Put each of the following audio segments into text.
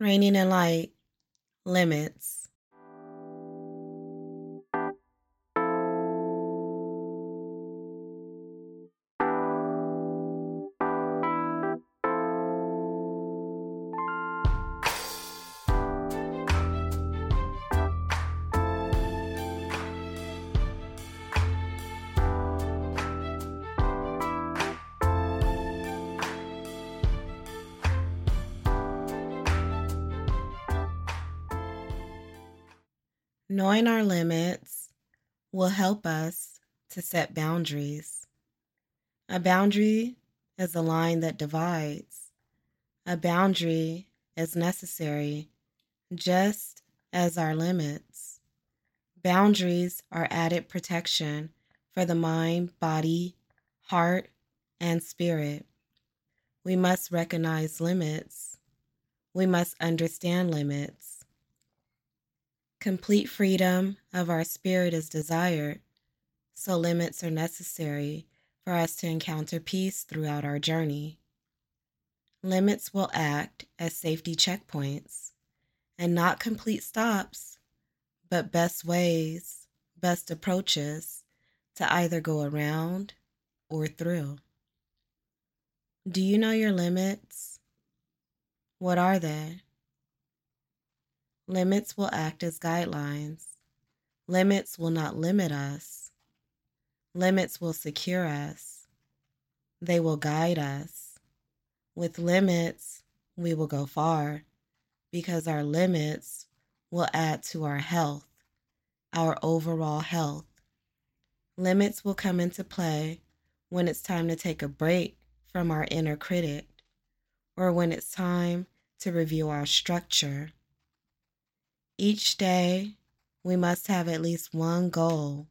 Reigning in light, limits. Knowing our limits will help us to set boundaries. A boundary is a line that divides. A boundary is necessary, just as our limits. Boundaries are added protection for the mind, body, heart, and spirit. We must recognize limits. We must understand limits. Complete freedom of our spirit is desired, so limits are necessary for us to encounter peace throughout our journey. Limits will act as safety checkpoints and not complete stops, but best ways, best approaches to either go around or through. Do you know your limits? What are they? Limits will act as guidelines. Limits will not limit us. Limits will secure us. They will guide us. With limits, we will go far because our limits will add to our health, our overall health. Limits will come into play when it's time to take a break from our inner critic or when it's time to review our structure each day, we must have at least one goal,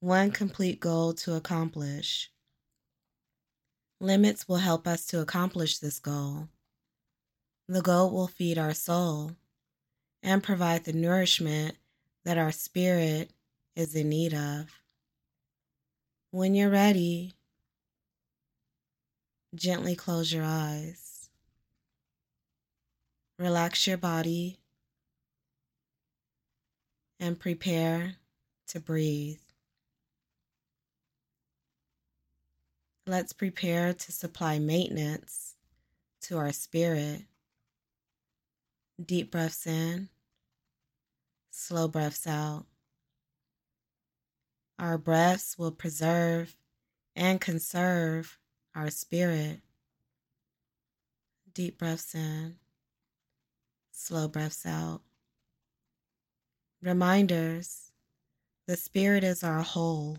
one complete goal to accomplish. Limits will help us to accomplish this goal. The goal will feed our soul and provide the nourishment that our spirit is in need of. When you're ready, gently close your eyes. Relax your body and prepare to breathe. Let's prepare to supply maintenance to our spirit. Deep breaths in, slow breaths out. Our breaths will preserve and conserve our spirit. Deep breaths in, slow breaths out. Reminders the Spirit is our whole,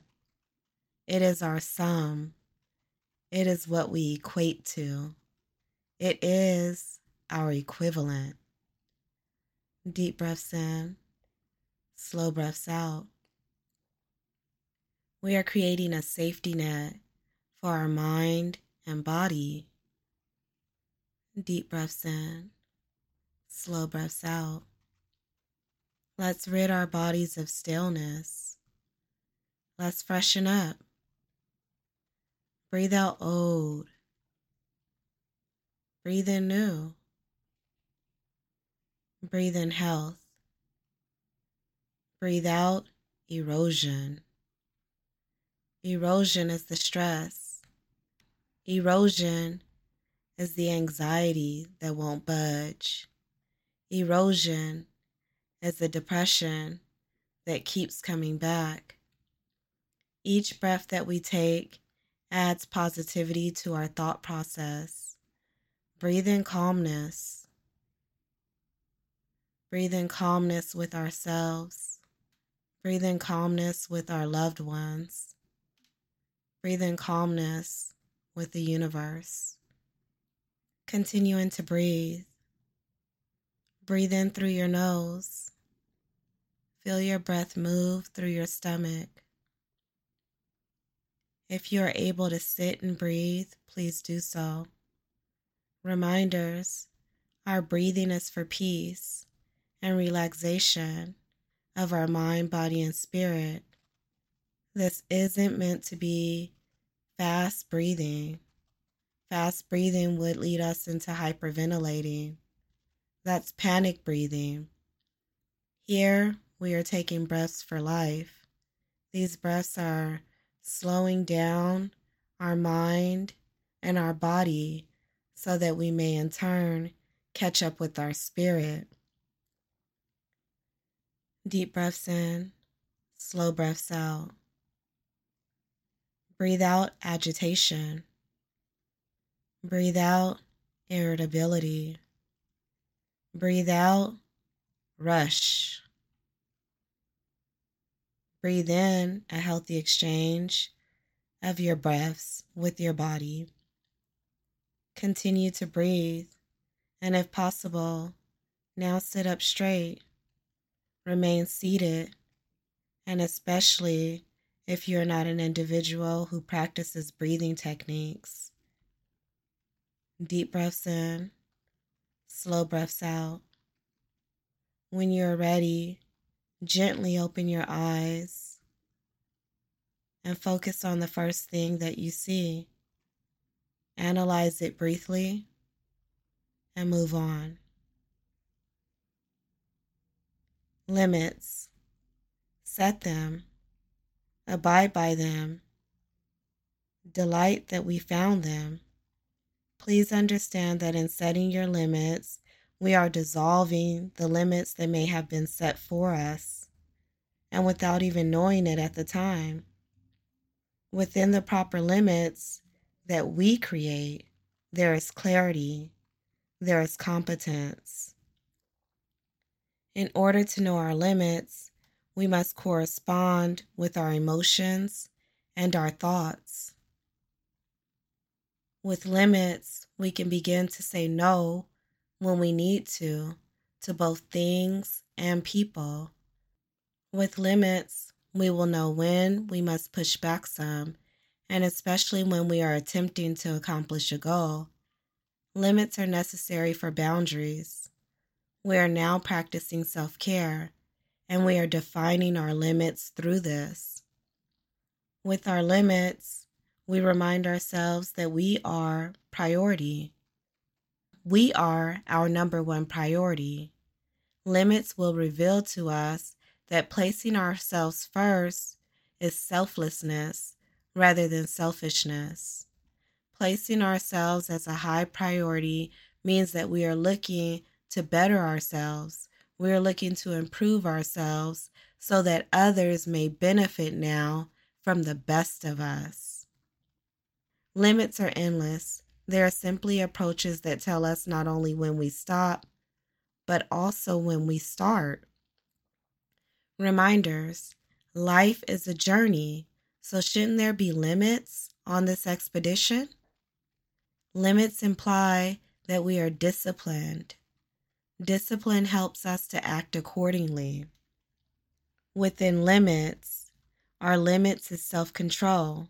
it is our sum, it is what we equate to, it is our equivalent. Deep breaths in, slow breaths out. We are creating a safety net for our mind and body. Deep breaths in, slow breaths out. Let's rid our bodies of stillness. Let's freshen up. Breathe out old. Breathe in new. Breathe in health. Breathe out erosion. Erosion is the stress. Erosion is the anxiety that won't budge. Erosion is the depression that keeps coming back. Each breath that we take adds positivity to our thought process. Breathe in calmness. Breathe in calmness with ourselves. Breathe in calmness with our loved ones. Breathe in calmness with the universe. Continuing to breathe. Breathe in through your nose. Feel your breath move through your stomach. If you are able to sit and breathe, please do so. Reminders our breathing is for peace and relaxation of our mind, body, and spirit. This isn't meant to be fast breathing. Fast breathing would lead us into hyperventilating. That's panic breathing. Here, we are taking breaths for life. These breaths are slowing down our mind and our body so that we may in turn catch up with our spirit. Deep breaths in, slow breaths out. Breathe out agitation. Breathe out irritability. Breathe out rush. Breathe in a healthy exchange of your breaths with your body. Continue to breathe, and if possible, now sit up straight. Remain seated, and especially if you're not an individual who practices breathing techniques. Deep breaths in, slow breaths out. When you're ready, gently open your eyes and focus on the first thing that you see. Analyze it briefly and move on. Limits. Set them. Abide by them. Delight that we found them. Please understand that in setting your limits, we are dissolving the limits that may have been set for us, and without even knowing it at the time. Within the proper limits, that we create, there is clarity, there is competence. In order to know our limits, we must correspond with our emotions and our thoughts. With limits, we can begin to say no when we need to, to both things and people. With limits, we will know when we must push back some and especially when we are attempting to accomplish a goal. Limits are necessary for boundaries. We are now practicing self care, and we are defining our limits through this. With our limits, we remind ourselves that we are priority. We are our number one priority. Limits will reveal to us that placing ourselves first is selflessness rather than selfishness. Placing ourselves as a high priority means that we are looking to better ourselves. We are looking to improve ourselves so that others may benefit now from the best of us. Limits are endless. They are simply approaches that tell us not only when we stop, but also when we start. Reminders life is a journey. So, shouldn't there be limits on this expedition? Limits imply that we are disciplined. Discipline helps us to act accordingly. Within limits, our limits is self control,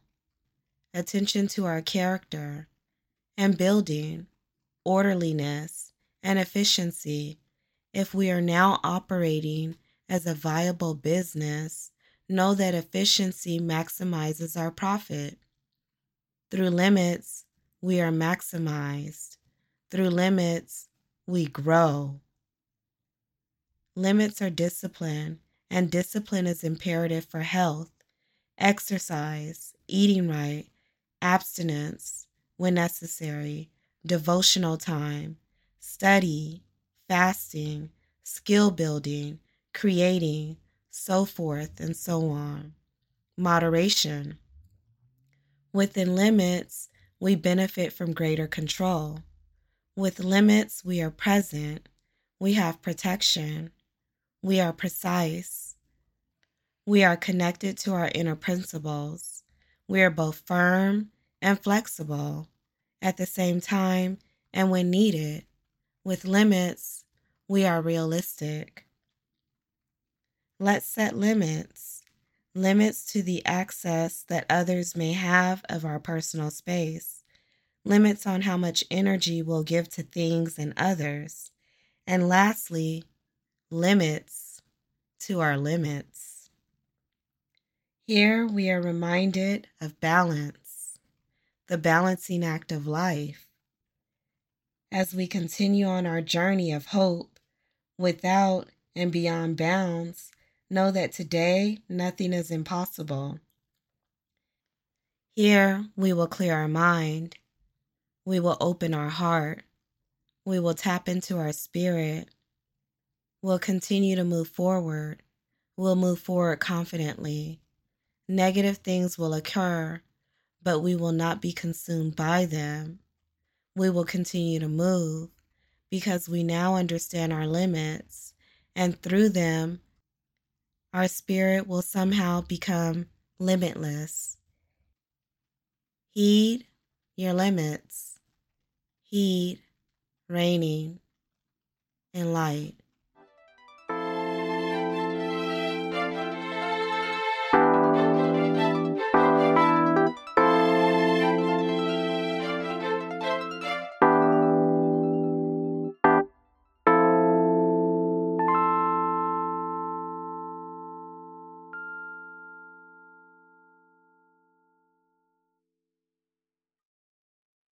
attention to our character, and building, orderliness, and efficiency. If we are now operating as a viable business, know that efficiency maximizes our profit. Through limits, we are maximized. Through limits, we grow. Limits are discipline, and discipline is imperative for health, exercise, eating right, abstinence when necessary, devotional time, study, fasting, skill building, creating, so forth and so on. Moderation. Within limits, we benefit from greater control. With limits, we are present. We have protection. We are precise. We are connected to our inner principles. We are both firm and flexible at the same time and when needed. With limits, we are realistic. Let's set limits, limits to the access that others may have of our personal space, limits on how much energy we'll give to things and others, and lastly, limits to our limits. Here we are reminded of balance, the balancing act of life. As we continue on our journey of hope, without and beyond bounds, know that today nothing is impossible. Here we will clear our mind. We will open our heart. We will tap into our spirit. We'll continue to move forward. We'll move forward confidently. Negative things will occur, but we will not be consumed by them. We will continue to move because we now understand our limits, and through them, our spirit will somehow become limitless. Heed your limits. Heed reigning in light.